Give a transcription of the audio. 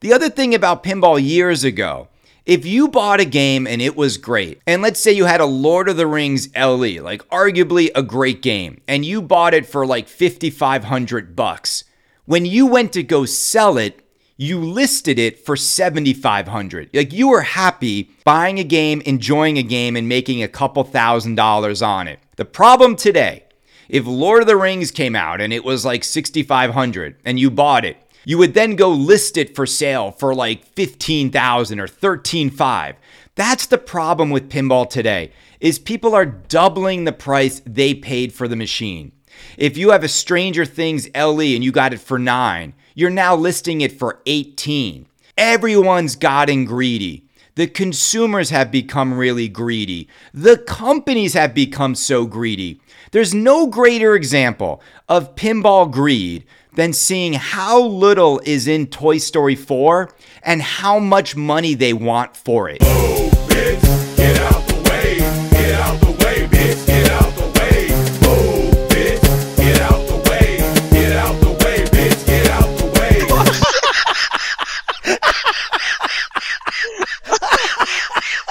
The other thing about pinball years ago, if you bought a game and it was great, and let's say you had a Lord of the Rings LE, like arguably a great game, and you bought it for like 5500 bucks. When you went to go sell it, you listed it for 7500 like you were happy buying a game enjoying a game and making a couple thousand dollars on it the problem today if lord of the rings came out and it was like 6500 and you bought it you would then go list it for sale for like 15,000 or 13.5 that's the problem with pinball today is people are doubling the price they paid for the machine if you have a stranger things le and you got it for 9 you're now listing it for 18. Everyone's gotten greedy. The consumers have become really greedy. The companies have become so greedy. There's no greater example of pinball greed than seeing how little is in Toy Story 4 and how much money they want for it. Oh,